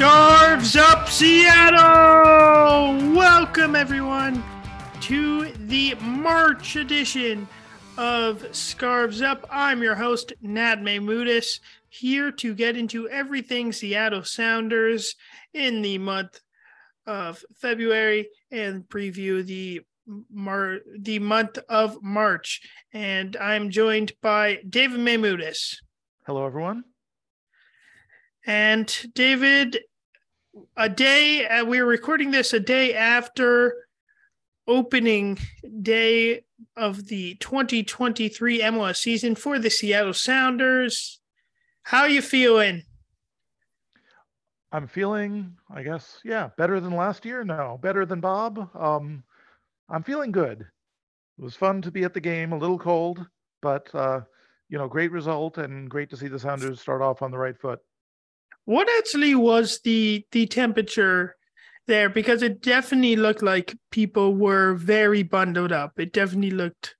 Scarves Up Seattle! Welcome, everyone, to the March edition of Scarves Up. I'm your host, Nad Maymudis, here to get into everything Seattle Sounders in the month of February and preview the Mar- the month of March. And I'm joined by David Maymudis. Hello, everyone. And David, a day, uh, we are recording this a day after opening day of the 2023 MLS season for the Seattle Sounders. How are you feeling? I'm feeling, I guess, yeah, better than last year. No, better than Bob. Um, I'm feeling good. It was fun to be at the game, a little cold, but uh, you know, great result and great to see the Sounders start off on the right foot. What actually was the the temperature there? Because it definitely looked like people were very bundled up. It definitely looked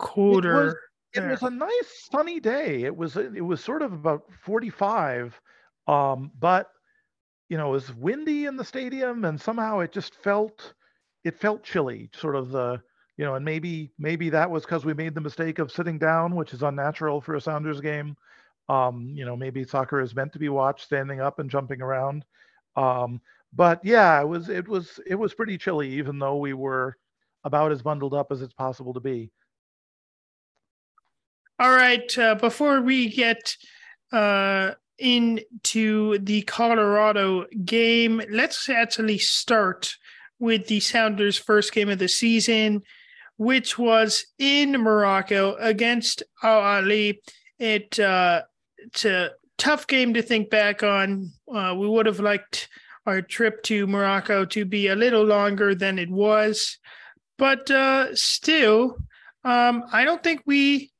colder. It was, it was a nice sunny day. It was it was sort of about 45, um, but you know, it was windy in the stadium, and somehow it just felt it felt chilly. Sort of the you know, and maybe maybe that was because we made the mistake of sitting down, which is unnatural for a Sounders game. Um, you know, maybe soccer is meant to be watched standing up and jumping around. Um, but yeah, it was it was it was pretty chilly, even though we were about as bundled up as it's possible to be. All right, uh, before we get uh, into the Colorado game, let's actually start with the Sounders' first game of the season, which was in Morocco against Al Ahly. It uh, it's a tough game to think back on. Uh, we would have liked our trip to Morocco to be a little longer than it was, but uh, still, um, I don't think we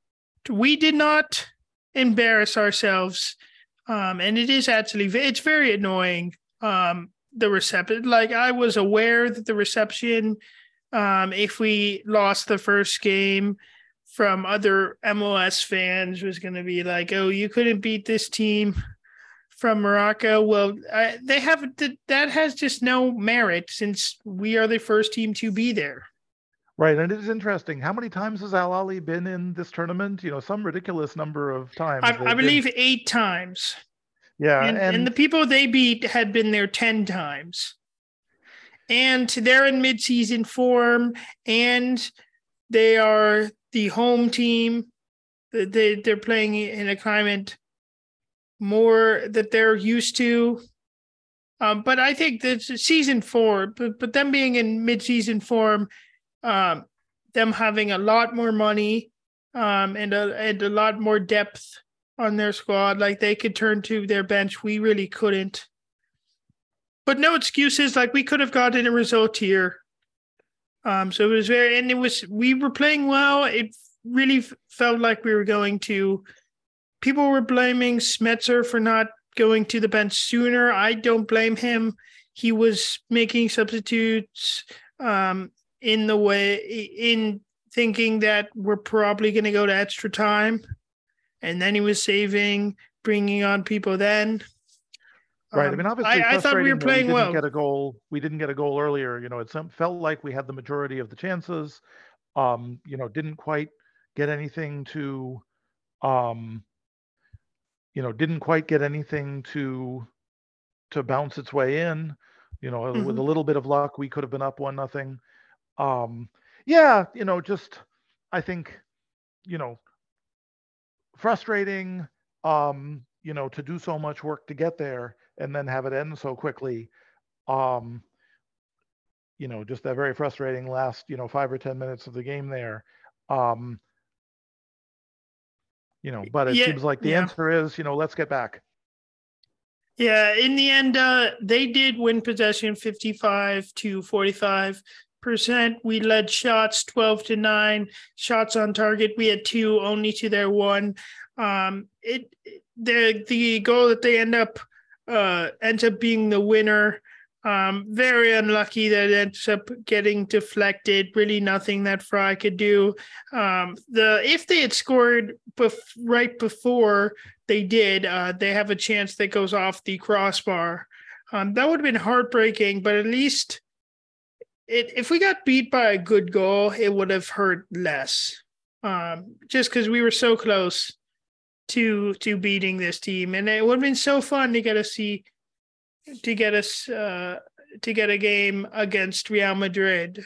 we did not embarrass ourselves. Um, and it is actually it's very annoying. Um, the reception, like I was aware that the reception, um, if we lost the first game, from other MLS fans was going to be like, "Oh, you couldn't beat this team from Morocco." Well, I, they have that has just no merit since we are the first team to be there. Right, and it is interesting. How many times has Al Ahly been in this tournament? You know, some ridiculous number of times. I, I believe been... eight times. Yeah, and, and, and the people they beat had been there ten times, and they're in midseason form, and they are the home team. They they're playing in a climate more that they're used to. Um, but I think that season four, but but them being in mid-season form, um, them having a lot more money, um, and a and a lot more depth on their squad, like they could turn to their bench. We really couldn't. But no excuses. Like we could have gotten a result here. Um, so it was very, and it was, we were playing well. It really felt like we were going to, people were blaming Schmetzer for not going to the bench sooner. I don't blame him. He was making substitutes um, in the way, in thinking that we're probably going to go to extra time. And then he was saving, bringing on people then. Right. Um, I mean, obviously, I, I thought we were playing we didn't well. Get a goal. We didn't get a goal earlier. You know, it felt like we had the majority of the chances. Um, you know, didn't quite get anything to, um, you know, didn't quite get anything to to bounce its way in. You know, mm-hmm. with a little bit of luck, we could have been up one nothing. Um, yeah, you know, just I think, you know, frustrating. Um, you know, to do so much work to get there and then have it end so quickly. Um, you know, just that very frustrating last, you know, five or 10 minutes of the game there. Um, you know, but it yeah, seems like the yeah. answer is, you know, let's get back. Yeah, in the end, uh, they did win possession 55 to 45 percent. We led shots 12 to 9, shots on target. We had two, only to their one. Um, it the the goal that they end up uh, ends up being the winner. Um, very unlucky that it ends up getting deflected. Really, nothing that Frei could do. Um, the if they had scored bef- right before they did, uh, they have a chance that goes off the crossbar. Um, that would have been heartbreaking, but at least it, if we got beat by a good goal, it would have hurt less. Um, just because we were so close to to beating this team, and it would have been so fun to get to see to get us uh, to get a game against Real Madrid.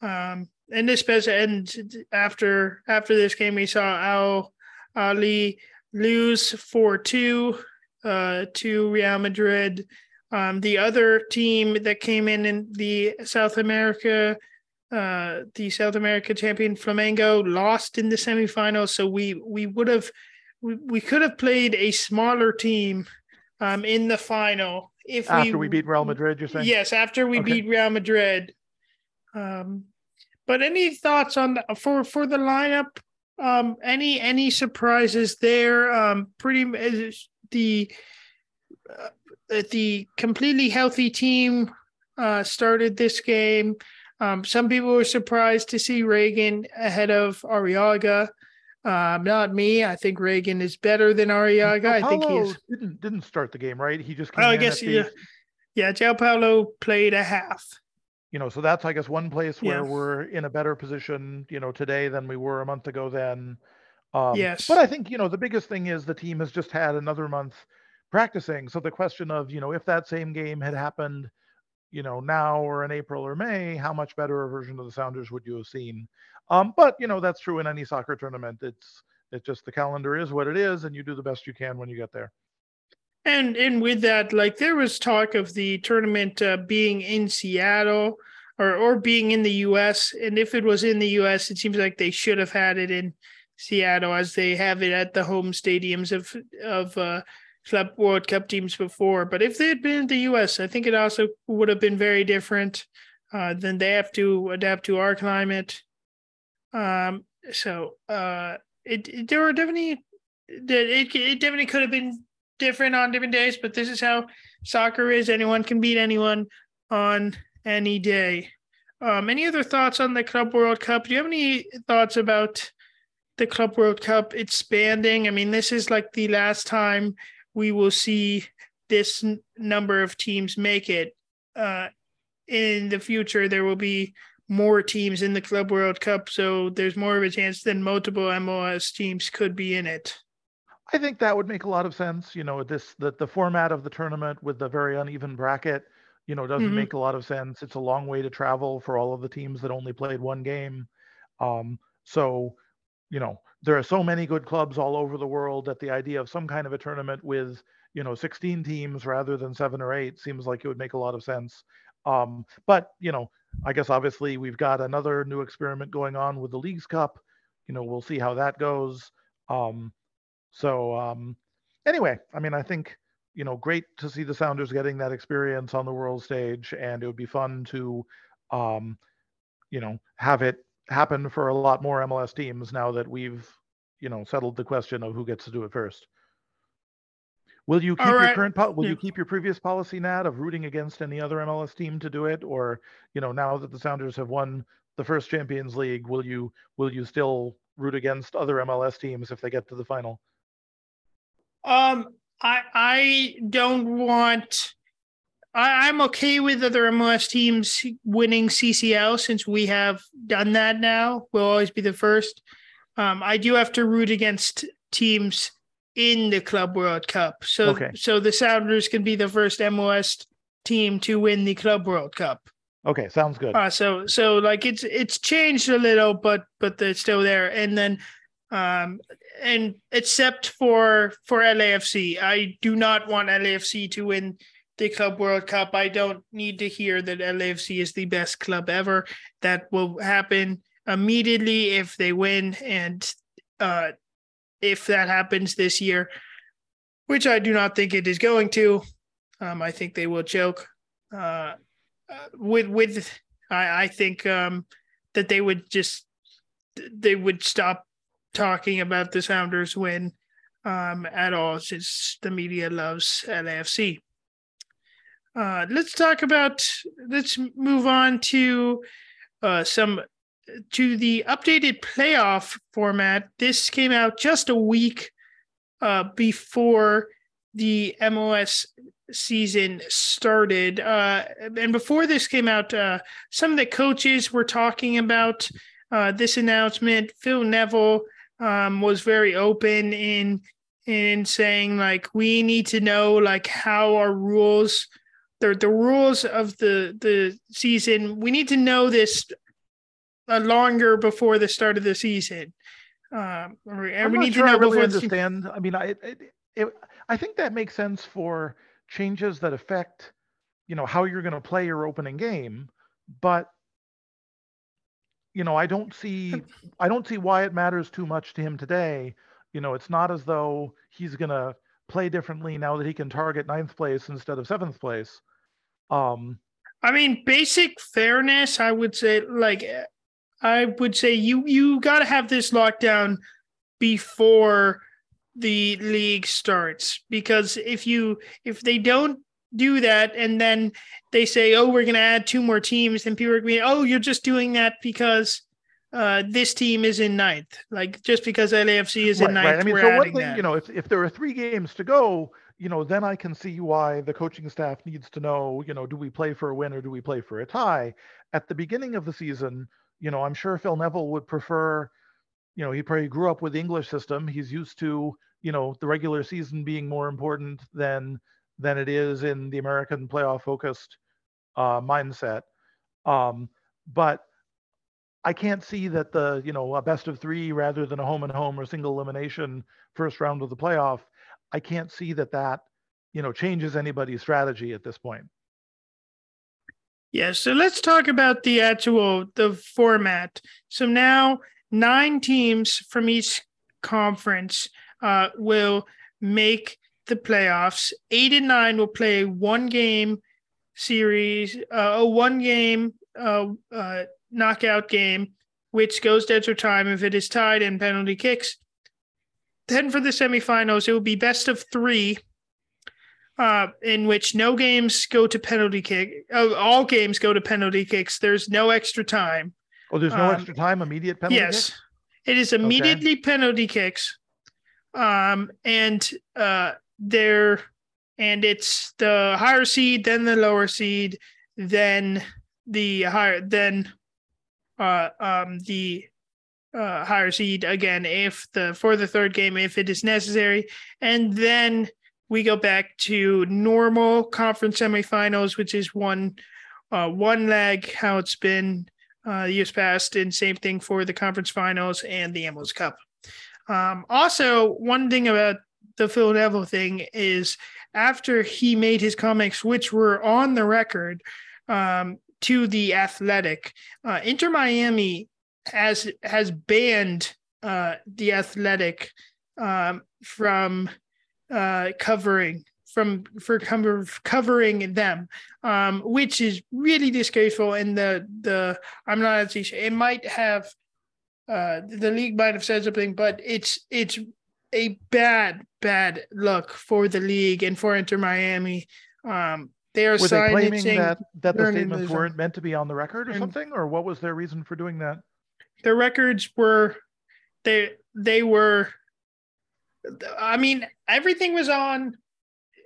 Um, and this and after after this game, we saw Al Ahly lose four two uh, to Real Madrid. Um, the other team that came in in the South America, uh, the South America champion Flamengo, lost in the semifinals. So we we would have we, we could have played a smaller team um, in the final if after we, we beat Real Madrid. You're saying yes, after we okay. beat Real Madrid. Um, but any thoughts on the, for for the lineup? Um, any any surprises there? Um, pretty the uh, the completely healthy team uh, started this game. Um, some people were surprised to see Ragen ahead of Arreaga. Um, not me. I think Ragen is better than Arreaga. I think he is... didn't didn't start the game right. He just came oh, I guess yeah. Yeah, João Paulo played a half. You know, so that's I guess one place where yeah. we're in a better position, you know, today than we were a month ago. Then, um, yes. But I think you know the biggest thing is the team has just had another month practicing. So the question of, you know, if that same game had happened, you know, now or in April or May, how much better a version of the Sounders would you have seen? Um, but you know, that's true in any soccer tournament. It's it's just the calendar is what it is, and you do the best you can when you get there. And and with that, like there was talk of the tournament uh, being in Seattle or or being in the U.S. And if it was in the U.S., it seems like they should have had it in Seattle as they have it at the home stadiums of of uh, Club World Cup teams before. But if they had been in the US, I think it also would have been very different. Uh, then they have to adapt to our climate. Um, so uh, it, it, there were definitely it, it definitely could have been different on different days, but this is how soccer is. Anyone can beat anyone on any day. Um, any other thoughts on the Club World Cup? Do you have any thoughts about the Club World Cup expanding? I mean, this is like the last time we will see this n- number of teams make it. Uh, in the future, there will be more teams in the Club World Cup, so there's more of a chance than multiple MLS teams could be in it. I think that would make a lot of sense. You know, this the the format of the tournament with the very uneven bracket, you know, doesn't mm-hmm. make a lot of sense. It's a long way to travel for all of the teams that only played one game. Um, so, you know, there are so many good clubs all over the world that the idea of some kind of a tournament with you know 16 teams rather than seven or eight seems like it would make a lot of sense um, but you know i guess obviously we've got another new experiment going on with the leagues cup you know we'll see how that goes um, so um, anyway i mean i think you know great to see the sounders getting that experience on the world stage and it would be fun to um, you know have it happen for a lot more MLS teams now that we've, you know, settled the question of who gets to do it first. Will you keep right. your current po- will yeah. you keep your previous policy Nat of rooting against any other MLS team to do it or you know now that the Sounders have won the first Champions League will you will you still root against other MLS teams if they get to the final? Um I I don't want I, am okay with other MLS teams winning CCL since we have done that now. We'll always be the first. Um, I do have to root against teams in the Club World Cup. So okay. so the Sounders can be the first MLS team to win the Club World Cup. Okay, sounds good. Uh, so so like it's it's changed a little, but but it's still there. And then um and except for for LAFC, I do not want LAFC to win the Club World Cup. I don't need to hear that LAFC is the best club ever. That will happen immediately if they win. And uh, if that happens this year, which I do not think it is going to, um, I think they will choke. Uh, uh, with with I, I think um, that they would just they would stop talking about the Sounders win um, at all since the media loves LAFC. Uh, let's talk about. Let's move on to uh, some to the updated playoff format. This came out just a week uh, before the MLS season started. Uh, and before this came out, uh, some of the coaches were talking about uh, this announcement. Phil Neville um, was very open in in saying like we need to know like how our rules the the rules of the the season. We need to know this uh, longer before the start of the season. Um, we need sure to know I really understand. I mean, I it, it, I think that makes sense for changes that affect, you know, how you're going to play your opening game, but you know, I don't see I don't see why it matters too much to him today. You know, it's not as though he's going to play differently now that he can target ninth place instead of seventh place. Um, I mean, basic fairness, I would say, like, I would say you you got to have this lockdown before the league starts. Because if you if they don't do that and then they say oh we're going to add two more teams and people are going to oh you're just doing that because uh, this team is in ninth. Like just because LAFC is right, in ninth right. I mean so one thing you know if, if there are three games to go you know then I can see why the coaching staff needs to know you know do we play for a win or do we play for a tie? At the beginning of the season you know I'm sure Phil Neville would prefer you know he probably grew up with the English system he's used to you know the regular season being more important than than it is in the American playoff focused uh, mindset. Um, but I can't see that the you know a best of three rather than a home and home or single elimination first round of the playoff. I can't see that that you know changes anybody's strategy at this point. Yeah, so let's talk about the actual the format. So now nine teams from each conference uh, will make the playoffs. Eight and nine will play one game series, uh, a one game uh, uh, knockout game, which goes to extra time if it is tied and penalty kicks. Then for the semifinals, it will be best of three, uh, in which no games go to penalty kick. Uh, all games go to penalty kicks. There's no extra time. Oh, there's no um, extra time. Immediate penalty. Yes, it is immediately okay. penalty kicks um, and uh, they're and it's the higher seed, then the lower seed, then the higher, then uh, um, the uh, higher seed again if the for the third game if it is necessary, and then we go back to normal conference semifinals, which is one uh, one leg how it's been uh, years past, and same thing for the conference finals and the MLS Cup. Um, also, one thing about the Phil Neville thing is after he made his comics, which were on the record um, to the Athletic, uh, Inter Miami has has banned uh, the Athletic um, from uh, covering from for cover, covering them, um, which is really disgraceful. And the the I'm not actually sure it might have uh, the league might have said something, but it's it's a bad bad look for the league and for Inter Miami. Um, they are were they claiming that that the statements weren't meant to be on the record or something, or what was their reason for doing that? The records were they they were. I mean, everything was on.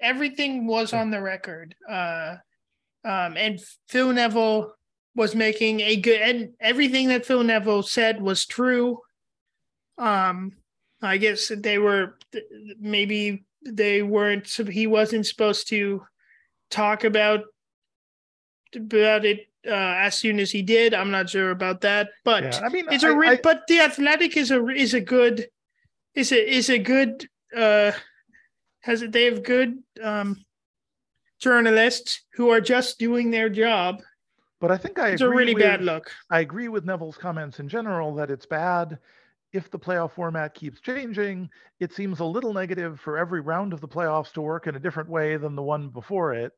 Everything was on the record. Uh, um, and Phil Neville was making a good and everything that Phil Neville said was true. Um, I guess they were maybe they weren't he wasn't supposed to talk about about it uh, as soon as he did. I'm not sure about that, but yeah, I mean, it's I, a I, but the Athletic is a is a good is a is a good uh has it they have good um journalists who are just doing their job but I think I it's a really with, bad look. I agree with Neville's comments in general that it's bad if the playoff format keeps changing. It seems a little negative for every round of the playoffs to work in a different way than the one before it.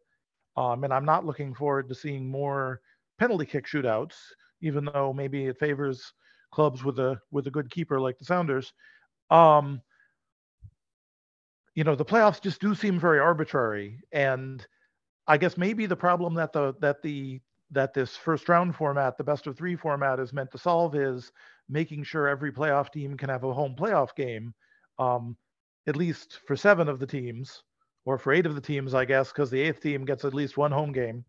Um, and I'm not looking forward to seeing more penalty kick shootouts, even though maybe it favors clubs with a with a good keeper like the Sounders. Um, you know, the playoffs just do seem very arbitrary, and I guess maybe the problem that the that the that this first round format, the best of three format, is meant to solve is making sure every playoff team can have a home playoff game, um, at least for seven of the teams, or for eight of the teams, I guess, because the eighth team gets at least one home game.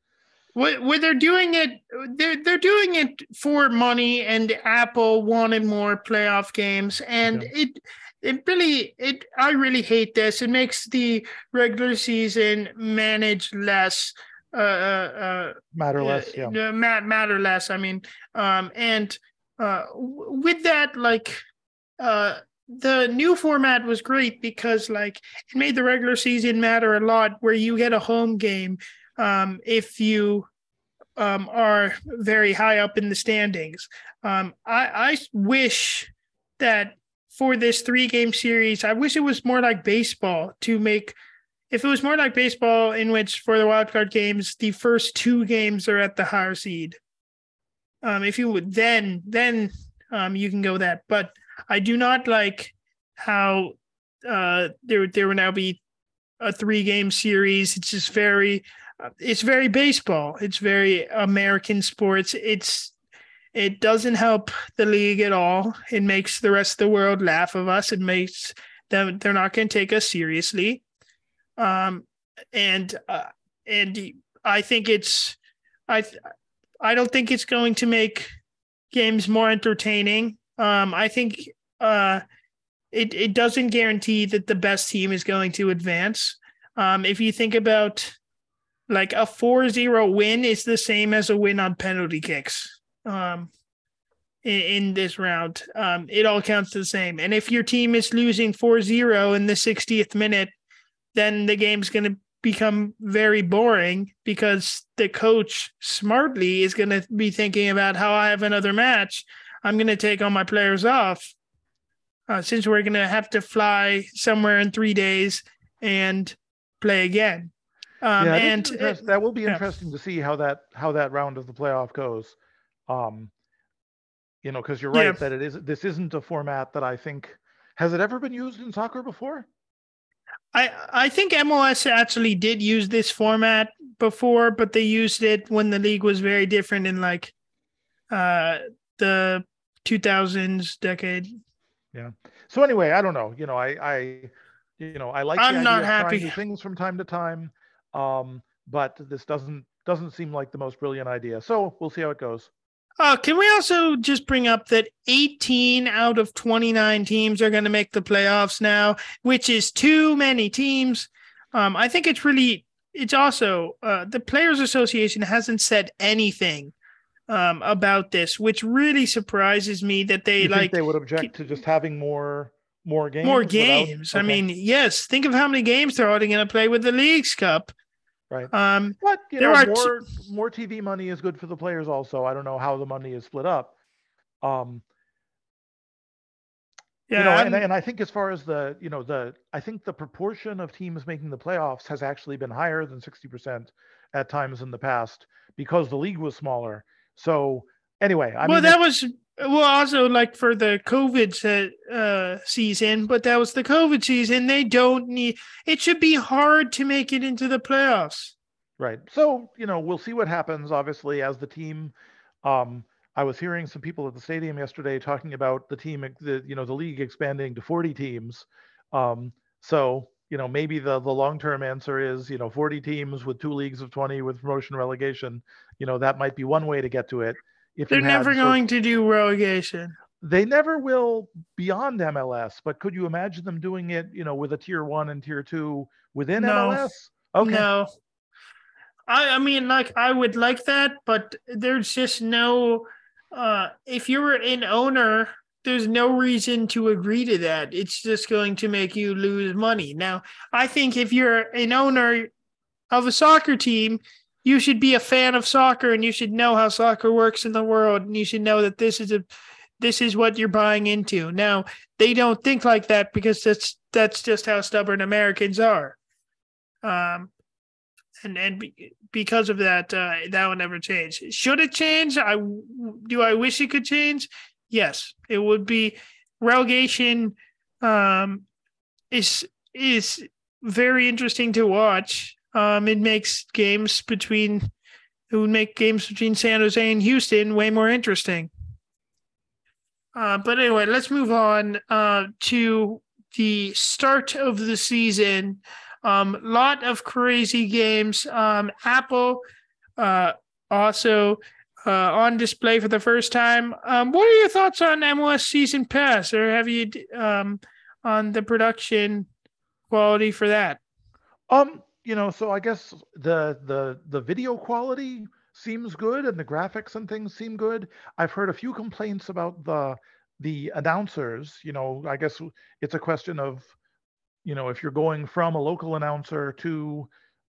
Where they're doing it, they're they're doing it for money, and Apple wanted more playoff games, and yeah. it it really it I really hate this. It makes the regular season manage less uh, uh, uh matter less yeah uh, matter less i mean um and uh with that like uh the new format was great because like it made the regular season matter a lot where you get a home game um if you um are very high up in the standings um i i wish that for this three game series i wish it was more like baseball to make if it was more like baseball, in which for the wildcard games, the first two games are at the higher seed. Um, if you would then then um, you can go that. But I do not like how uh, there there will now be a three game series. It's just very it's very baseball. It's very American sports. It's it doesn't help the league at all. It makes the rest of the world laugh of us. It makes them they're not going to take us seriously um, and uh, and I think it's I I don't think it's going to make games more entertaining. Um, I think uh, it it doesn't guarantee that the best team is going to advance. Um, if you think about like a 4-0 win is the same as a win on penalty kicks. Um, in, in this round, um, it all counts the same. And if your team is losing 4-0 in the 60th minute, then the game's going to become very boring because the coach smartly is going to be thinking about how I have another match. I'm going to take all my players off uh, since we're going to have to fly somewhere in three days and play again. Um, yeah, and that will be interesting yeah. to see how that how that round of the playoff goes. Um, you know, because you're right yeah. that it is this isn't a format that I think has it ever been used in soccer before. I I think MLS actually did use this format before, but they used it when the league was very different in like uh the 2000s decade. Yeah. So anyway, I don't know. You know, I I you know I like. I'm not happy. things from time to time, um, but this doesn't doesn't seem like the most brilliant idea. So we'll see how it goes. Uh, can we also just bring up that 18 out of 29 teams are going to make the playoffs now, which is too many teams. Um, I think it's really, it's also, uh, the Players Association hasn't said anything um, about this, which really surprises me that they you like. they would object to just having more more games. More games. Without, okay. I mean, yes. Think of how many games they're already going to play with the Leagues Cup. Right. Um, but you know, more t- more TV money is good for the players. Also, I don't know how the money is split up. Um, yeah, you know, and, and I think as far as the you know the I think the proportion of teams making the playoffs has actually been higher than sixty percent at times in the past because the league was smaller. So anyway, I well, mean, that was well also like for the COVID uh, season, but that was the COVID season. They don't need. It should be hard to make it into the playoffs. Right. So you know we'll see what happens. Obviously, as the team. Um, I was hearing some people at the stadium yesterday talking about the team, the you know the league expanding to 40 teams. Um, so you know maybe the the long term answer is you know 40 teams with two leagues of 20 with promotion relegation. You know that might be one way to get to it. If they're never going to do relegation, they never will beyond MLS. But could you imagine them doing it? You know, with a tier one and tier two within no. MLS? Okay. No. I, I mean, like I would like that, but there's just no. Uh, if you're an owner, there's no reason to agree to that. It's just going to make you lose money. Now, I think if you're an owner of a soccer team, you should be a fan of soccer and you should know how soccer works in the world and you should know that this is a this is what you're buying into. Now, they don't think like that because that's that's just how stubborn Americans are. Um and and because of that uh, that will never change. Should it change? I do I wish it could change? Yes, it would be relegation um is is very interesting to watch um, it makes games between it would make games between San Jose and Houston way more interesting. Uh, but anyway, let's move on uh, to the start of the season. Um, lot of crazy games. Um, Apple uh, also uh, on display for the first time. Um, what are your thoughts on MLS Season Pass, or have you um, on the production quality for that? Um, you know, so I guess the the the video quality seems good and the graphics and things seem good. I've heard a few complaints about the the announcers. You know, I guess it's a question of, you know, if you're going from a local announcer to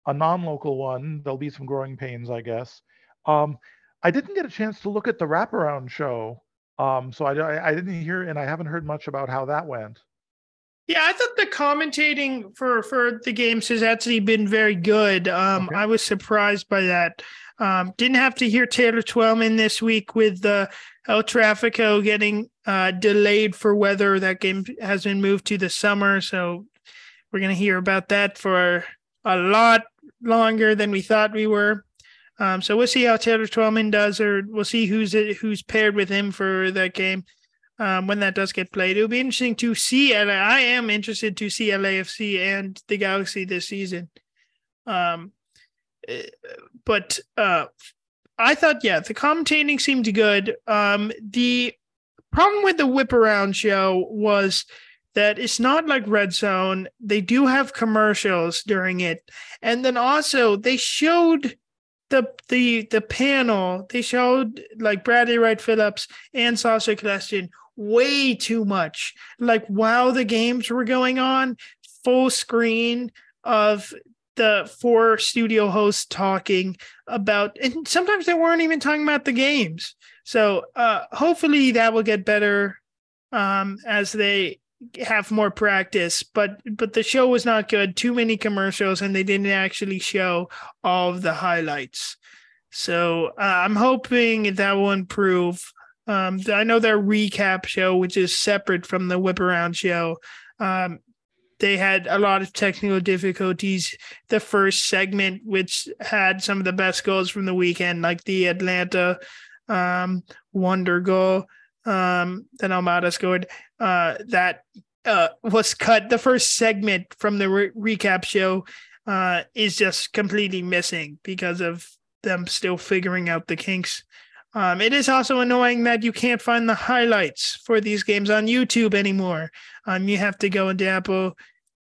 a non-local one, there'll be some growing pains, I guess. Um, I didn't get a chance to look at the wraparound show, um, so I, I didn't hear and I haven't heard much about how that went. Yeah, I thought the commentating for for the games has actually been very good. Um, okay. I was surprised by that. Um, didn't have to hear Taylor Twellman this week with the El Trafico getting uh, delayed for weather. That game has been moved to the summer, so we're gonna hear about that for a lot longer than we thought we were. Um, so we'll see how Taylor Twellman does, or we'll see who's who's paired with him for that game um, when that does get played. It'll be interesting to see. And I am interested to see LAFC and the Galaxy this season. Um, eh, but uh, I thought, yeah, the commentating seemed good. Um, the problem with the whip around show was that it's not like Red Zone. They do have commercials during it, and then also they showed the the the panel. They showed like Bradley Wright Phillips and Sacha Kljestan way too much. Like while the games were going on, full screen of the four studio hosts talking about and sometimes they weren't even talking about the games. So uh hopefully that will get better um as they have more practice but but the show was not good too many commercials and they didn't actually show all of the highlights so uh, i'm hoping that will improve um, I know their recap show, which is separate from the whip around show. Um, they had a lot of technical difficulties. The first segment, which had some of the best goals from the weekend, like the Atlanta um, wonder goal um, that Almada scored, uh, that uh, was cut. The first segment from the re- recap show uh, is just completely missing because of them still figuring out the kinks um, it is also annoying that you can't find the highlights for these games on YouTube anymore. Um, you have to go into Apple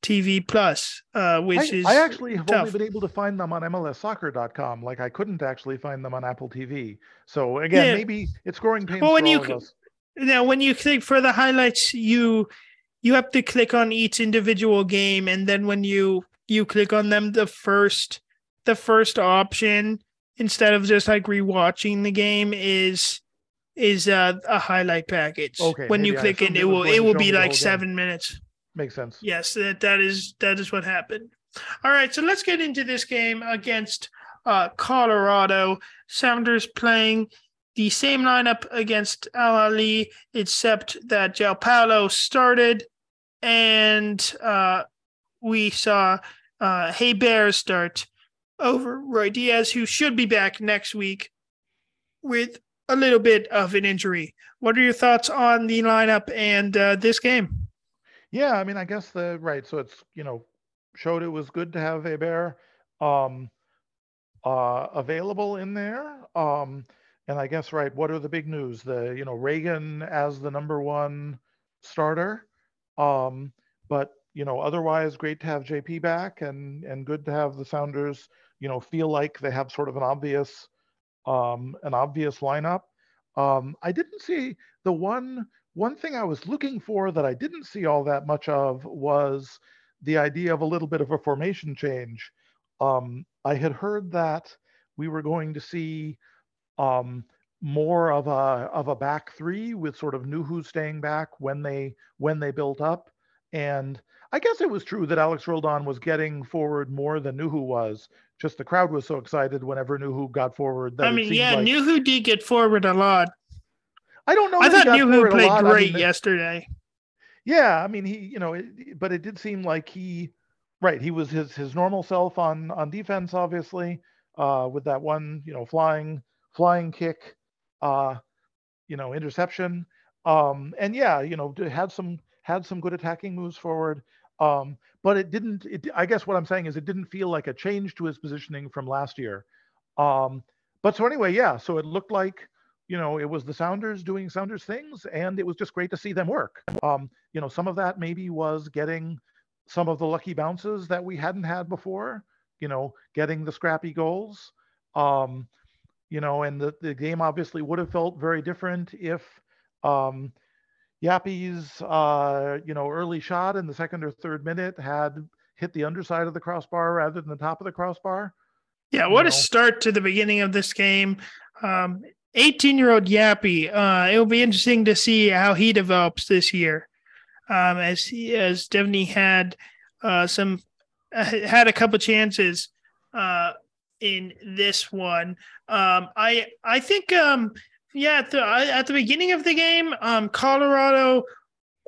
TV Plus, uh, which I, is I actually have tough. only been able to find them on MLSsoccer.com. Like I couldn't actually find them on Apple TV. So again, yeah. maybe it's growing pains well, when you, Now, when you click for the highlights, you you have to click on each individual game, and then when you you click on them, the first the first option instead of just like rewatching the game is is uh, a highlight package. Okay. When you click in, it will it will be like seven game. minutes. Makes sense. Yes, that that is that is what happened. All right, so let's get into this game against uh, Colorado. Sounders playing the same lineup against Al Ahly, except that João Paulo started, and uh, we saw uh, Héber start over Ruidíaz, who should be back next week with a little bit of an injury. What are your thoughts on the lineup and uh, this game? Yeah, I mean, I guess the right. So it's you know showed it was good to have Héber um, uh, available in there. Um, and I guess right, what are the big news? The you know Ragen as the number one starter, um, but you know otherwise great to have JP back and and good to have the Sounders you know feel like they have sort of an obvious um, an obvious lineup. Um, I didn't see the one one thing I was looking for that I didn't see all that much of was the idea of a little bit of a formation change. Um, I had heard that we were going to see um, more of a of a back three with sort of Nouhou staying back when they when they built up, and I guess it was true that Alex Roldan was getting forward more than Nouhou was, just the crowd was so excited whenever Nouhou got forward. I mean, yeah, like... Nouhou did get forward a lot. I don't know. I thought Nouhou played great I mean, yesterday. Yeah, I mean, he, you know, it, but it did seem like he, right, he was his his normal self on on defense, obviously, uh, with that one, you know, flying flying kick, uh, you know, interception. Um, and yeah, you know, had some had some good attacking moves forward. Um, but it didn't. It, I guess what I'm saying is it didn't feel like a change to his positioning from last year. Um, but so anyway, yeah. So it looked like you know it was the Sounders doing Sounders things, and it was just great to see them work. Um, you know, some of that maybe was getting some of the lucky bounces that we hadn't had before. You know, getting the scrappy goals. Um, you know, and the, the game obviously would have felt very different if um, Yapi's, uh, you know, early shot in the second or third minute had hit the underside of the crossbar rather than the top of the crossbar. Yeah, what you a start to the beginning of this game. Um, 18 year old Yappy. Uh, it will be interesting to see how he develops this year. Um, as he, as Devaney had uh, some uh, had a couple chances uh, in this one. Um, I I think um, yeah at the, at the beginning of the game, um, Colorado.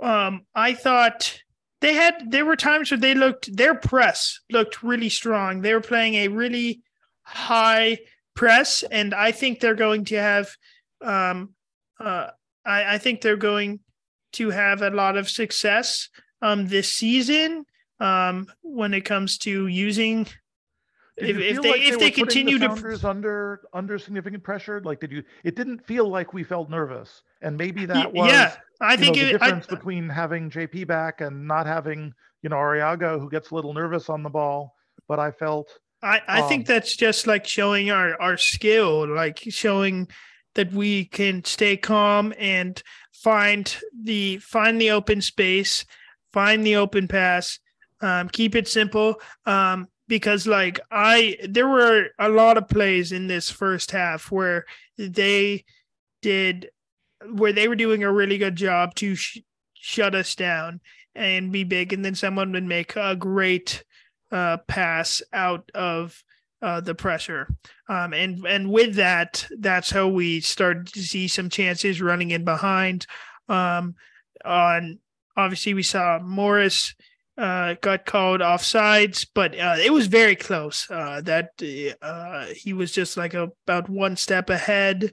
Um, I thought they had there were times where they looked their press looked really strong. They were playing a really high press, and I think they're going to have. Um, uh, I, I think they're going to have a lot of success um, this season um, when it comes to using if, if they, like if they, continue the to under under significant pressure? Like did you it didn't feel like we felt nervous. And maybe that was yeah i think know, the difference I, between having jp back and not having you know Arreaga who gets a little nervous on the ball. But i felt i i um, think that's just like showing our our skill like showing that we can stay calm and find the find the open space find the open pass um, keep it simple. Um, because like I there were a lot of plays in this first half where they did where they were doing a really good job to sh- shut us down and be big and then someone would make a great uh, pass out of uh, the pressure. Um, and and with that that's how we started to see some chances running in behind. Um, on obviously we saw Morris uh, got called offsides, but uh, it was very close. Uh, that uh, he was just like a, about one step ahead.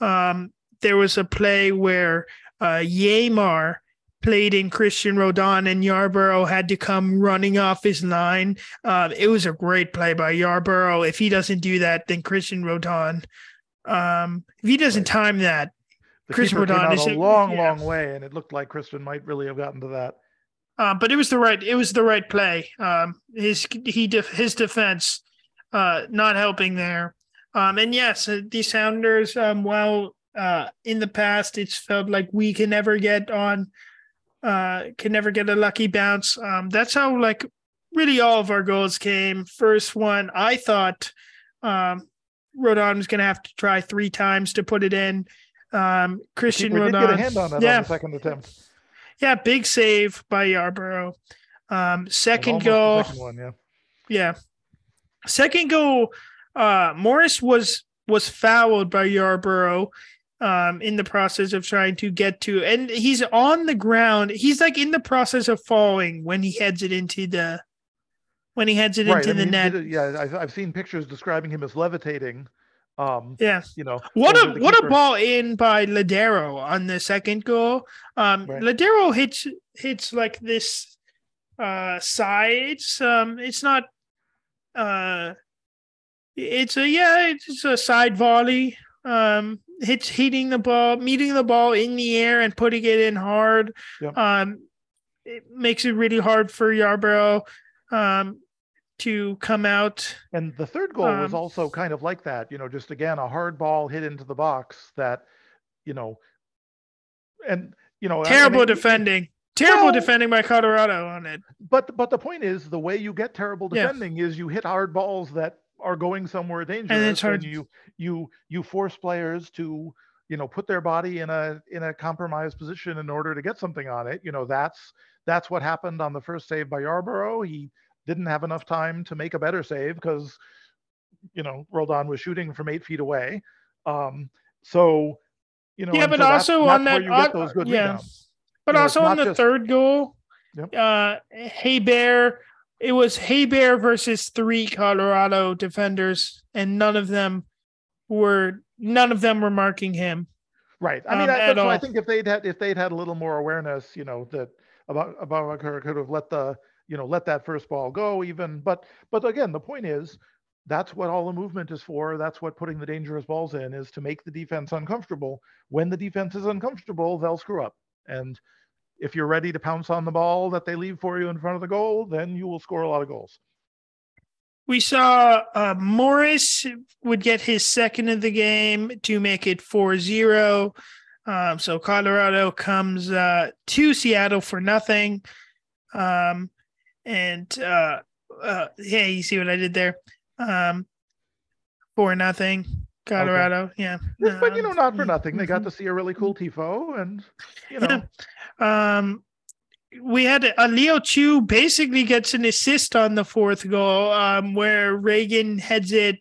Um, there was a play where uh, Yeimar played in Cristian Roldan and Yarbrough had to come running off his line. Uh, it was a great play by Yarbrough. If he doesn't do that, then Cristian Roldan. Um, if he doesn't time that, the Cristian Roldan is a long, yeah. long way, and it looked like Cristian might really have gotten to that. Uh, but it was the right it was the right play. Um, his he def, his defense uh, not helping there. Um, and yes, uh, the Sounders. Um, well, uh, in the past, it's felt like we can never get on, uh, can never get a lucky bounce. Um, that's how like really all of our goals came. First one, I thought um, Roldan was going to have to try three times to put it in. Um, Cristian Roldan, get a hand on it yeah. on the second attempt. Yeah, big save by Yarbrough. Um, second goal. Second one, yeah. Yeah. Second goal, uh, Morris was was fouled by Yarbrough um, in the process of trying to get to, and he's on the ground. He's like in the process of falling when he heads it into the when he heads it right. into I mean, the net. yeah, I've, I've seen pictures describing him as levitating. Um, yeah, you know, what a what a ball in by Lodeiro on the second goal. Um, right. Lodeiro hits hits like this uh side. It's um, it's not uh, it's a yeah, it's a side volley. Um, hits hitting the ball, meeting the ball in the air and putting it in hard. Yep. Um, it makes it really hard for Yarbrough. Um, to come out. And the third goal um, was also kind of like that, you know, just again a hard ball hit into the box that, you know, and you know, terrible defending. Terrible well, defending by Colorado on it. But but the point is the way you get terrible defending yeah. is you hit hard balls that are going somewhere dangerous and, it's hard. and you you you force players to you know put their body in a in a compromised position in order to get something on it you know that's that's what happened on the first save by Yarbrough he didn't have enough time to make a better save because you know Roldan was shooting from eight feet away. Um, so you know, yeah, but so also on that, uh, yeah, rebounds. but you know, also on the just, third goal, yep. uh, Bear, it was Héber versus three Colorado defenders, and none of them were none of them were marking him. Right. I mean, um, I, I think if they'd had if they'd had a little more awareness, you know, that about Abubakar could have let the you know let that first ball go even. But but again, the point is that's what all the movement is for. That's what putting the dangerous balls in is to make the defense uncomfortable. When the defense is uncomfortable, they'll screw up. And if you're ready to pounce on the ball that they leave for you in front of the goal, then you will score a lot of goals. We saw uh, Morris would get his second of the game to make it 4 0. Um, so Colorado comes uh, to Seattle for nothing. Um, and uh, uh, hey, you see what I did there? Um, for nothing. Colorado, okay. yeah. But you know, not for um, nothing. They got mm-hmm. to see a really cool tifo, and you know. Yeah. Um, we had a Leo Chu basically gets an assist on the fourth goal, um, where Ragen heads it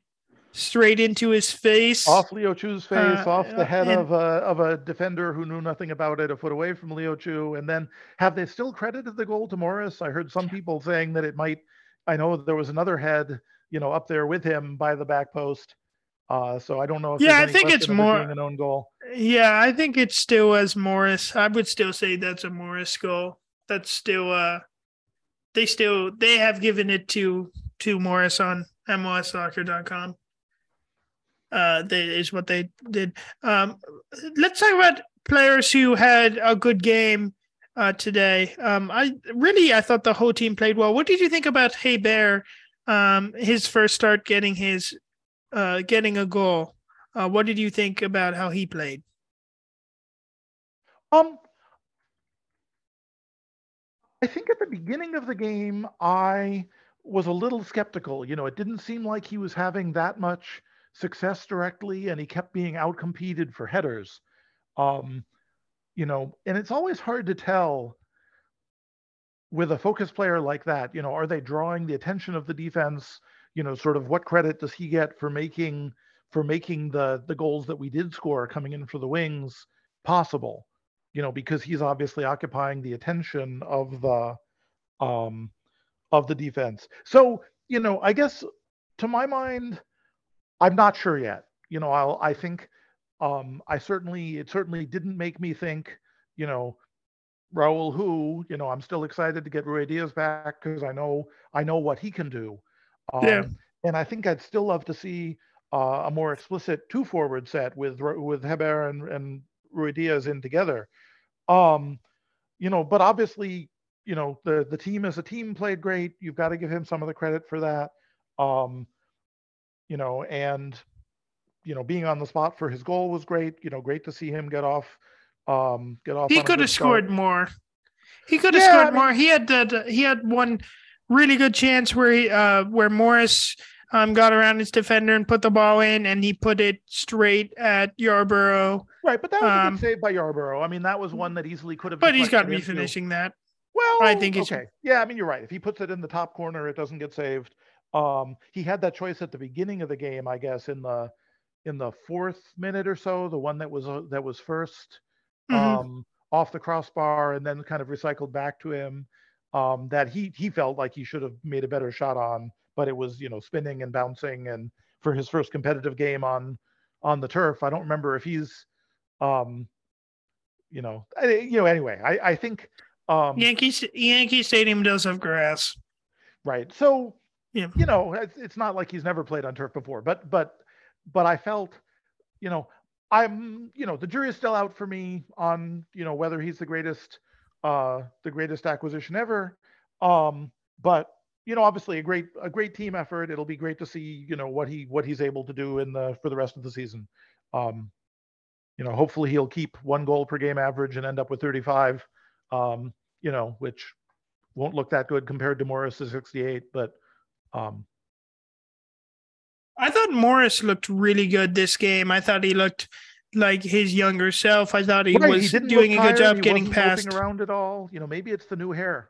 straight into his face, off Leo Chu's face, uh, off the head and, of a of a defender who knew nothing about it, a foot away from Leo Chu. And then, have they still credited the goal to Morris? I heard some people saying that it might. I know there was another head, you know, up there with him by the back post. Uh, so I don't know if yeah, I think it's more an own goal. Yeah, I think it still as Morris. I would still say that's a Morris goal. That's still uh, they still they have given it to to Morris on MLSsoccer.com. Uh, that is what they did. Um, let's talk about players who had a good game uh, today. Um, I really I thought the whole team played well. What did you think about Héber? Um, his first start getting his uh, getting a goal. Uh, what did you think about how he played? Um, I think at the beginning of the game, I was a little skeptical. You know, it didn't seem like he was having that much success directly, and he kept being outcompeted for headers. Um, you know, and it's always hard to tell with a focus player like that. You know, are they drawing the attention of the defense? you know, sort of what credit does he get for making for making the the goals that we did score coming in for the wings possible? You know, because he's obviously occupying the attention of the um of the defense. So, you know, I guess to my mind, I'm not sure yet. You know, I'll I think um I certainly it certainly didn't make me think, you know, Raul who, you know, I'm still excited to get Ruidíaz back because I know I know what he can do. Um, yeah. And I think I'd still love to see uh, a more explicit two forward set with with Héber and, and Ruidíaz in together. Um, you know, but obviously, you know, the the team as a team played great. You've got to give him some of the credit for that. Um, you know, and you know, being on the spot for his goal was great. You know, great to see him get off. Um, get off. He could have scored more. He could have yeah, scored I mean, more. He had that. He had one really good chance where he, uh, where Morris um, got around his defender and put the ball in, and he put it straight at Yarbrough. Right, but that was um, a good save by Yarbrough. I mean, that was one that easily could have. But he's got to be finishing that. Well, I think he's okay. Yeah, I mean, you're right. If he puts it in the top corner, it doesn't get saved. Um, he had that choice at the beginning of the game, I guess, in the in the fourth minute or so, the one that was uh, that was 1st mm-hmm. um, off the crossbar and then kind of recycled back to him um, that he he felt like he should have made a better shot on, but it was you know spinning and bouncing. And for his first competitive game on on the turf, I don't remember if he's, um, you know, I, you know. Anyway, I I think um, Yankee Yankee Stadium does have grass, right? So yeah, you know, it's, it's not like he's never played on turf before, but but but I felt, you know, I'm you know the jury is still out for me on you know whether he's the greatest uh, the greatest acquisition ever. Um, but you know, obviously a great a great team effort. It'll be great to see you know what he what he's able to do in the for the rest of the season. Um, you know, hopefully he'll keep one goal per game average and end up with 35. Um, you know, which won't look that good compared to Morris's 68, but um, I thought Morris looked really good this game. I thought he looked like his younger self. I thought he right, was he doing a good job getting past around it all. You know, maybe it's the new hair.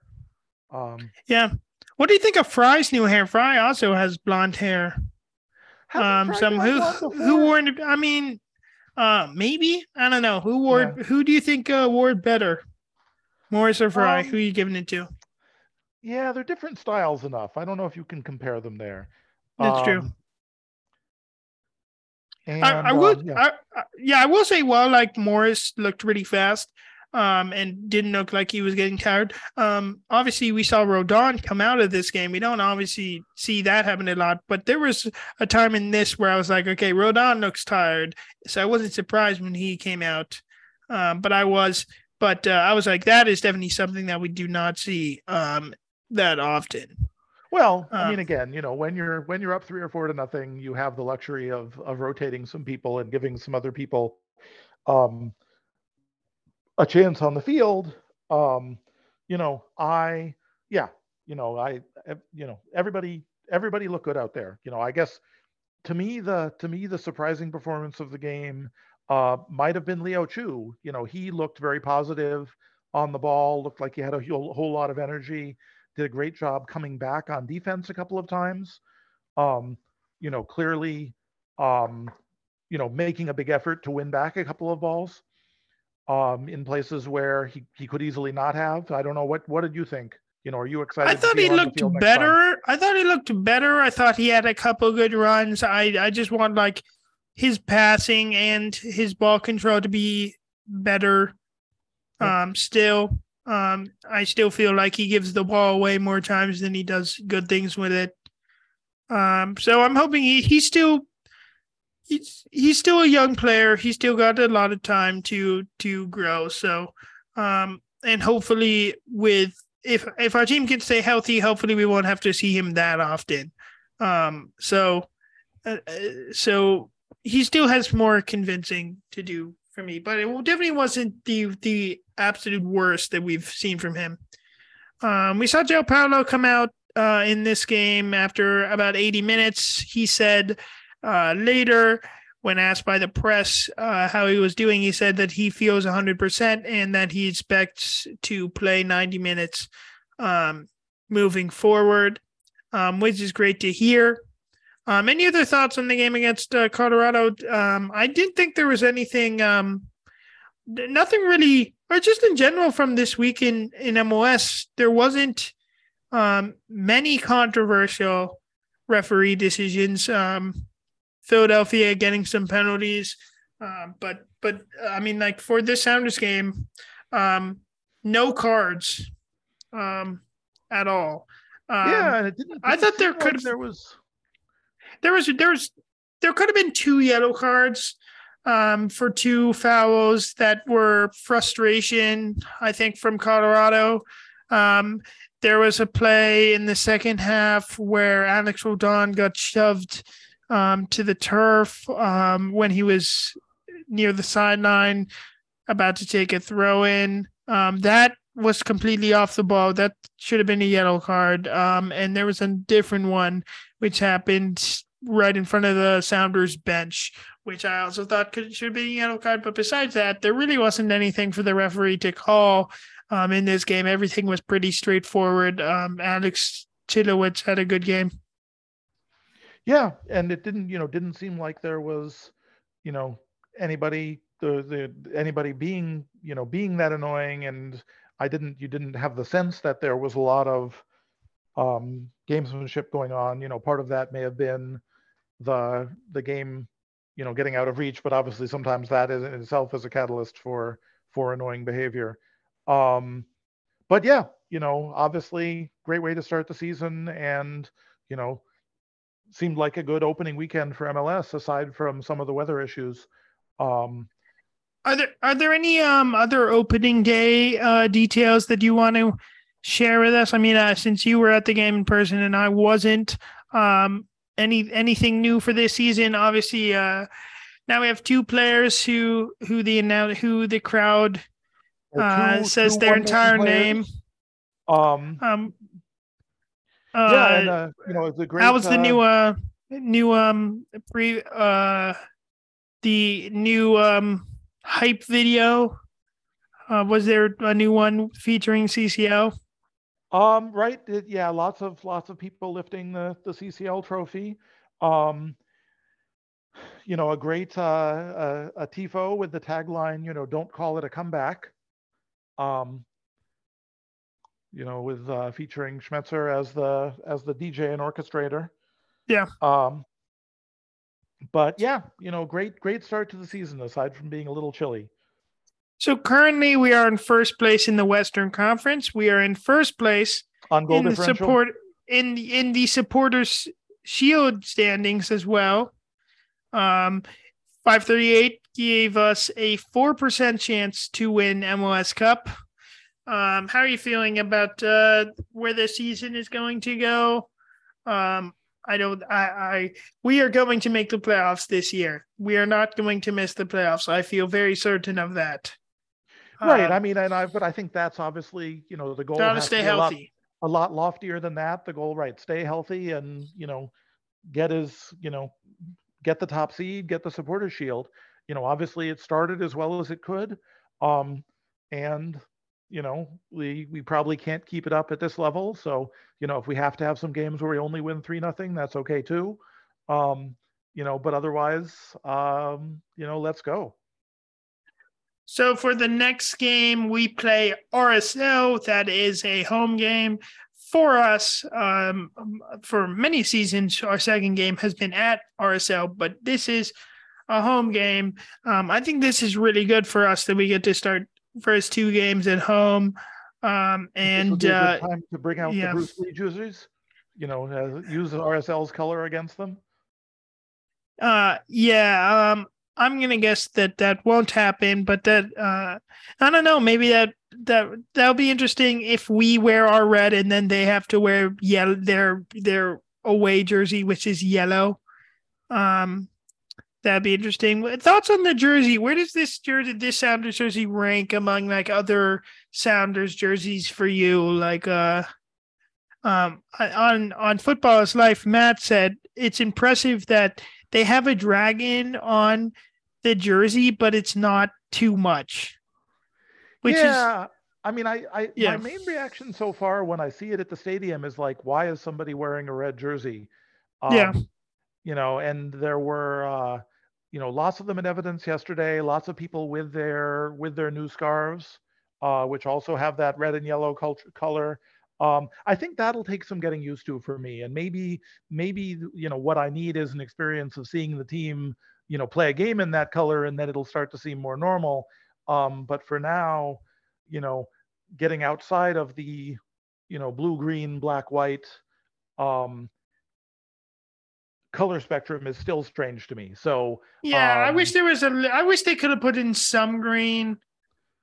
Um, yeah. What do you think of Frei's new hair? Frei also has blonde hair. Um, some who who wore? I mean, uh, maybe I don't know who wore. Yeah. Who do you think uh, wore better, Morris or Frei? Um, who are you giving it to? Yeah, they're different styles enough. I don't know if you can compare them there. That's um, true. And, I, I would, uh, yeah. I, I, yeah, I will say, well, like Morris looked really fast. um, and didn't look like he was getting tired. Um, obviously, we saw Roldan come out of this game. We don't obviously see that happen a lot, but there was a time in this where I was like, okay, Roldan looks tired. So I wasn't surprised when he came out, um, but I was. But uh, I was like, that is definitely something that we do not see um, that often. Well, I mean, um, again, you know, when you're when you're up three or four to nothing, you have the luxury of of rotating some people and giving some other people um, a chance on the field. Um, you know, I yeah, you know, I you know, everybody everybody looked good out there. You know, I guess to me the to me the surprising performance of the game uh, might have been Leo Chu. You know, he looked very positive on the ball, looked like he had a whole, whole lot of energy, did a great job coming back on defense a couple of times. Um, you know, clearly, um, you know, making a big effort to win back a couple of balls um, in places where he, he could easily not have. I don't know. What, what did you think? You know, are you excited? I thought he looked better. I thought he looked better. I thought he had a couple good runs. I, I just want like his passing and his ball control to be better. Um, still, um, I still feel like he gives the ball away more times than he does good things with it. Um, so I'm hoping he, he's still he's he's still a young player. He's still got a lot of time to to grow. So, um, and hopefully, with if if our team can stay healthy, hopefully we won't have to see him that often. Um, so, uh, uh so he still has more convincing to do for me, but it definitely wasn't the the absolute worst that we've seen from him. Um, we saw João Paulo come out uh, in this game after about 80 minutes. He said uh, later, when asked by the press uh, how he was doing, he said that he feels 100% and that he expects to play 90 minutes um, moving forward, um, which is great to hear. Um, any other thoughts on the game against uh, Colorado? Um, I didn't think there was anything, um, nothing really, or just in general from this week in, in MLS, there wasn't um, many controversial referee decisions. Um, Philadelphia getting some penalties. Uh, but but I mean, like for this Sounders game, um, no cards um, at all. Um, yeah, it didn't, it I thought there could there was there was there was there could have been two yellow cards um, for two fouls that were frustration. I think from Colorado. Um, there was a play in the second half where Alex Roldan got shoved um, to the turf um, when he was near the sideline, about to take a throw in. Um, that was completely off the ball. That should have been a yellow card. Um, and there was a different one which happened right in front of the Sounders bench, which I also thought could should be a yellow card. But besides that, there really wasn't anything for the referee to call um, in this game. Everything was pretty straightforward. Um, Alex Chilowicz had a good game. Yeah, and it didn't, you know, didn't seem like there was, you know, anybody the the anybody being, you know, being that annoying and I didn't you didn't have the sense that there was a lot of um gamesmanship going on. You know, part of that may have been the the game, you know, getting out of reach, but obviously sometimes that is in itself is a catalyst for for annoying behavior. Um but yeah, you know, obviously great way to start the season and you know seemed like a good opening weekend for MLS aside from some of the weather issues. Um, are there are there any um, other opening day uh, details that you want to share with us? I mean, uh, since you were at the game in person and I wasn't, um, any anything new for this season? Obviously, uh, now we have two players who who the who the crowd uh, two, says two their entire name. Um, um, uh, yeah, and uh, you know, it's a great. That was the uh, new uh new um pre uh the new um hype video. Uh, was there a new one featuring CCL? Um, right. It, yeah, lots of lots of people lifting the the CCL trophy. Um, you know, a great uh, a, a tifo with the tagline, you know, "Don't call it a comeback." Um, you know, with uh, featuring Schmetzer as the as the DJ and orchestrator. Yeah. Um, but yeah, you know, great great start to the season aside from being a little chilly. So currently we are in first place in the Western Conference. We are in first place on goal in the support in the in the supporters shield standings as well. Um 538 gave us a 4% chance to win MLS Cup. Um, how are you feeling about uh, where the season is going to go? Um, I don't. I, I. We are going to make the playoffs this year. We are not going to miss the playoffs. I feel very certain of that. Right. Uh, I mean, and I, but I think that's obviously, you know, the goal gotta to stay be a lot, healthy. a lot loftier than that. The goal, right? Stay healthy and, you know, get his, you know, get the top seed, get the supporter shield. You know, obviously it started as well as it could. Um, and, you know, we we probably can't keep it up at this level. So, you know, if we have to have some games where we only win three nothing, that's okay too. Um, you know, but otherwise, um, you know, let's go. So for the next game, we play RSL. That is a home game for us. Um, for many seasons, our second game has been at RSL, but this is a home game. Um, I think this is really good for us that we get to start first two games at home. Um, and be a good uh, time to bring out yeah. the Bruce Lee jerseys. You know, uh, use RSL's color against them. Uh, yeah. Um, I'm gonna guess that that won't happen, but that uh, I don't know. Maybe that that that'll be interesting if we wear our red and then they have to wear yellow their their away jersey, which is yellow. Um, that'd be interesting. Thoughts on the jersey? Where does this jersey, this Sounders jersey, rank among like other Sounders jerseys for you? Like, uh, um, on on Football's Life, Matt said it's impressive that they have a dragon on the jersey, but it's not too much. Which is yeah, I mean, I, I Yeah. my main reaction so far when I see it at the stadium is like, why is somebody wearing a red jersey? Yeah. Um, You know, and there were, uh, you know, lots of them in evidence yesterday. Lots of people with their with their new scarves, uh, which also have that red and yellow culture color. Um, I think that'll take some getting used to for me, and maybe maybe you know what I need is an experience of seeing the team, you know, play a game in that color, and then it'll start to seem more normal. Um, but for now, you know, getting outside of the, you know, blue, green, black, white, um, color spectrum is still strange to me. So yeah. I um, wish there was a. I wish they could have put in some green,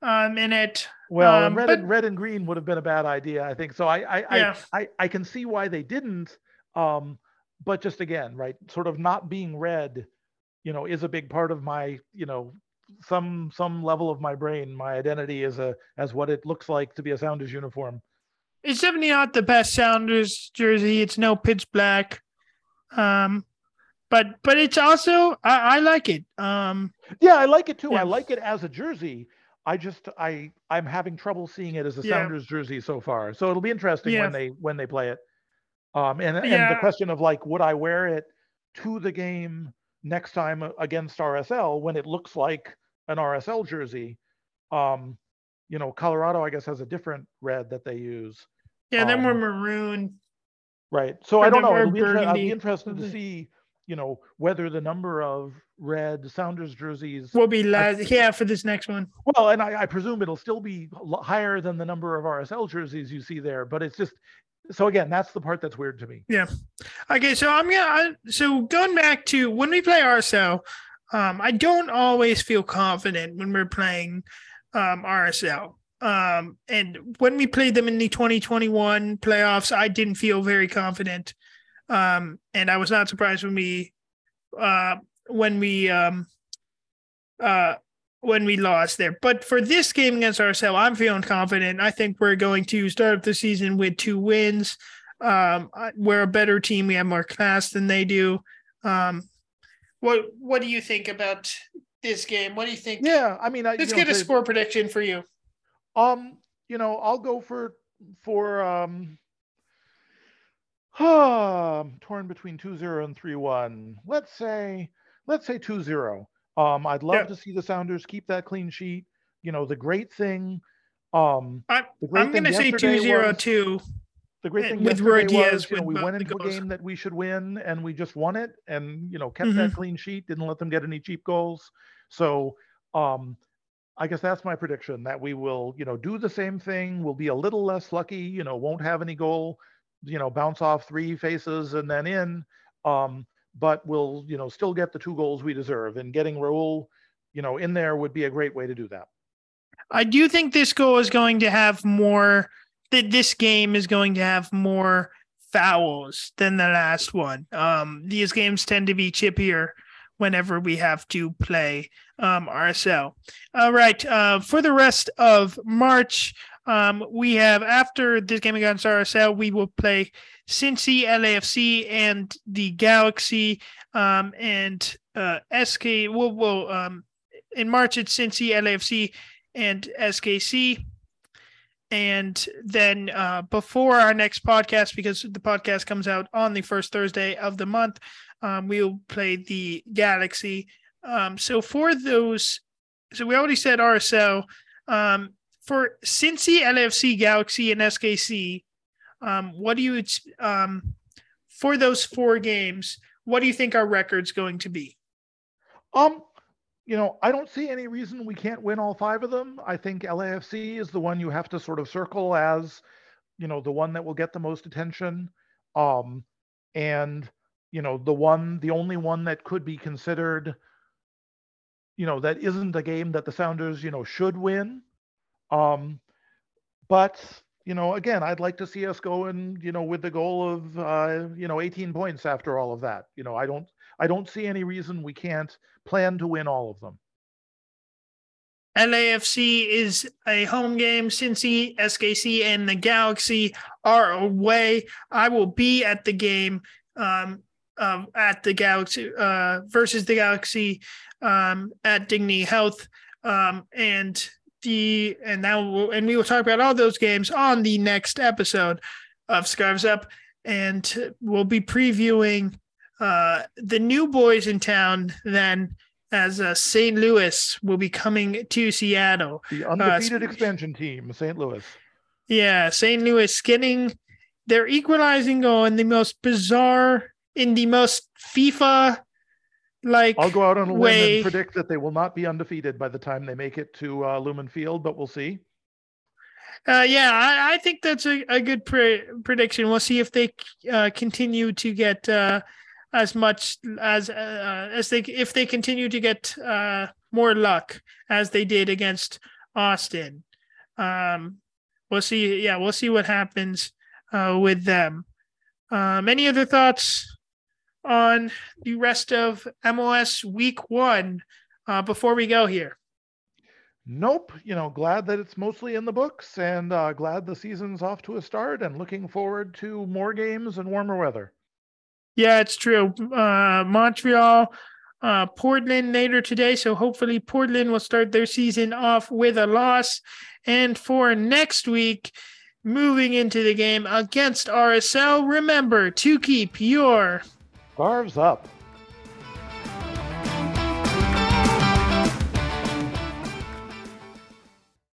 um, in it. Well, Um, red but- and red and green would have been a bad idea, I think. So I I, Yeah. I I I can see why they didn't. Um, but just again, right, sort of not being red, you know, is a big part of my, you know, some some level of my brain, my identity as a as what it looks like to be a Sounders uniform. It's definitely not the best Sounders jersey. It's no pitch black. Um, but but it's also I, I like it. Um, Yeah, I like it too. Yeah. I like it as a jersey. I just I I'm having trouble seeing it as a Yeah. Sounders jersey so far. So it'll be interesting Yeah. when they when they play it. Um and and the question of like would I wear it to the game next time against RSL when it looks like an RSL jersey? Um you know, Colorado I guess has a different red that they use. yeah, then we're Um, maroon. Right. So Or I don't know. It'll be inter- I'll be interested to Mhm. see, you know, whether the number of red Sounders jerseys Will be last. Yeah, for this next one. Well, and I, I presume it'll still be higher than the number of RSL jerseys you see there, but it's just so again, that's the part that's weird to me. Yeah. Okay, so I'm gonna. I, so going back to when we play RSL, um, I don't always feel confident when we're playing um, RSL. Um, and when we played them in the 2021 playoffs, I didn't feel very confident. Um, and I was not surprised when we, uh, when we, um, uh, when we lost there. But for this game against RSL, I'm feeling confident. I think we're going to start up the season with two wins. Um, we're a better team. We have more class than they do. Um, what What do you think about this game? What do you think? Yeah, I mean, I, Let's you know, get a score prediction for you. Um, you know, I'll go for for um. I'm torn between 2-0 and 3-1. Let's say let's say 2-0. Um, I'd love Yeah. to see the Sounders keep that clean sheet. You know, the great thing. Um, I, the great I'm thing going to say yesterday 2 0 was- 2. the great thing with Ruidíaz was, you know, we went into a game that we should win, and we just won it, and you know, kept Mm-hmm. that clean sheet, didn't let them get any cheap goals. So, um, I guess that's my prediction that we will, you know, do the same thing. We'll be a little less lucky, you know, won't have any goal, you know, bounce off three faces and then in. Um, but we'll, you know, still get the two goals we deserve. And getting Raul, you know, in there would be a great way to do that. I do think this goal is going to have more that this game is going to have more fouls than the last one. Um, these games tend to be chippier whenever we have to play um, RSL. All right. Uh, for the rest of March, um, we have after this game against RSL, we will play Cincy, LAFC, and the Galaxy, um, and uh, SK. We'll, we'll um, in March it's Cincy, LAFC, and SKC. And then uh, before our next podcast, because the podcast comes out on the first Thursday of the month, um, we'll play the Galaxy. Um, so for those, so we already said RSL. Um, for Cincy, LAFC, Galaxy, and SKC, um, what do you um, for those four games? What do you think our record's going to be? Um, you know, I don't see any reason we can't win all five of them. I think LAFC is the one you have to sort of circle as, you know, the one that will get the most attention. Um, and, you know, the one, the only one that could be considered, you know, that isn't a game that the Sounders, you know, should win. Um, but, you know, again, I'd like to see us go in, you know, with the goal of, uh, you know, 18 points after all of that. You know, I don't, I don't see any reason we can't plan to win all of them. LAFC is a home game. Cincy, SKC, and the Galaxy are away. I will be at the game um, um, at the Galaxy uh, versus the Galaxy um, at Dignity Health, um, and the and now we'll, and we will talk about all those games on the next episode of Scarves Up, and we'll be previewing uh, the new boys in town then as uh, St. Louis will be coming to Seattle. The undefeated uh, expansion team, St. Louis. Yeah, St. Louis getting their equalizing goal in the most bizarre, in the most FIFA like. I'll go out on a limb and predict that they will not be undefeated by the time they make it to uh, Lumen Field, but we'll see. Uh, yeah, I, I, think that's a, a good pre- prediction. We'll see if they uh, continue to get uh, as much as uh, as they if they continue to get uh, more luck as they did against Austin. Um, we'll see. Yeah, we'll see what happens uh, with them. Um, any other thoughts on the rest of MLS Week One uh, before we go here? Nope. You know, glad that it's mostly in the books, and uh, glad the season's off to a start, and looking forward to more games and warmer weather. Yeah, it's true. Uh, Montreal, uh, Portland later today. So hopefully Portland will start their season off with a loss. And for next week, moving into the game against RSL, remember to keep your scarves up.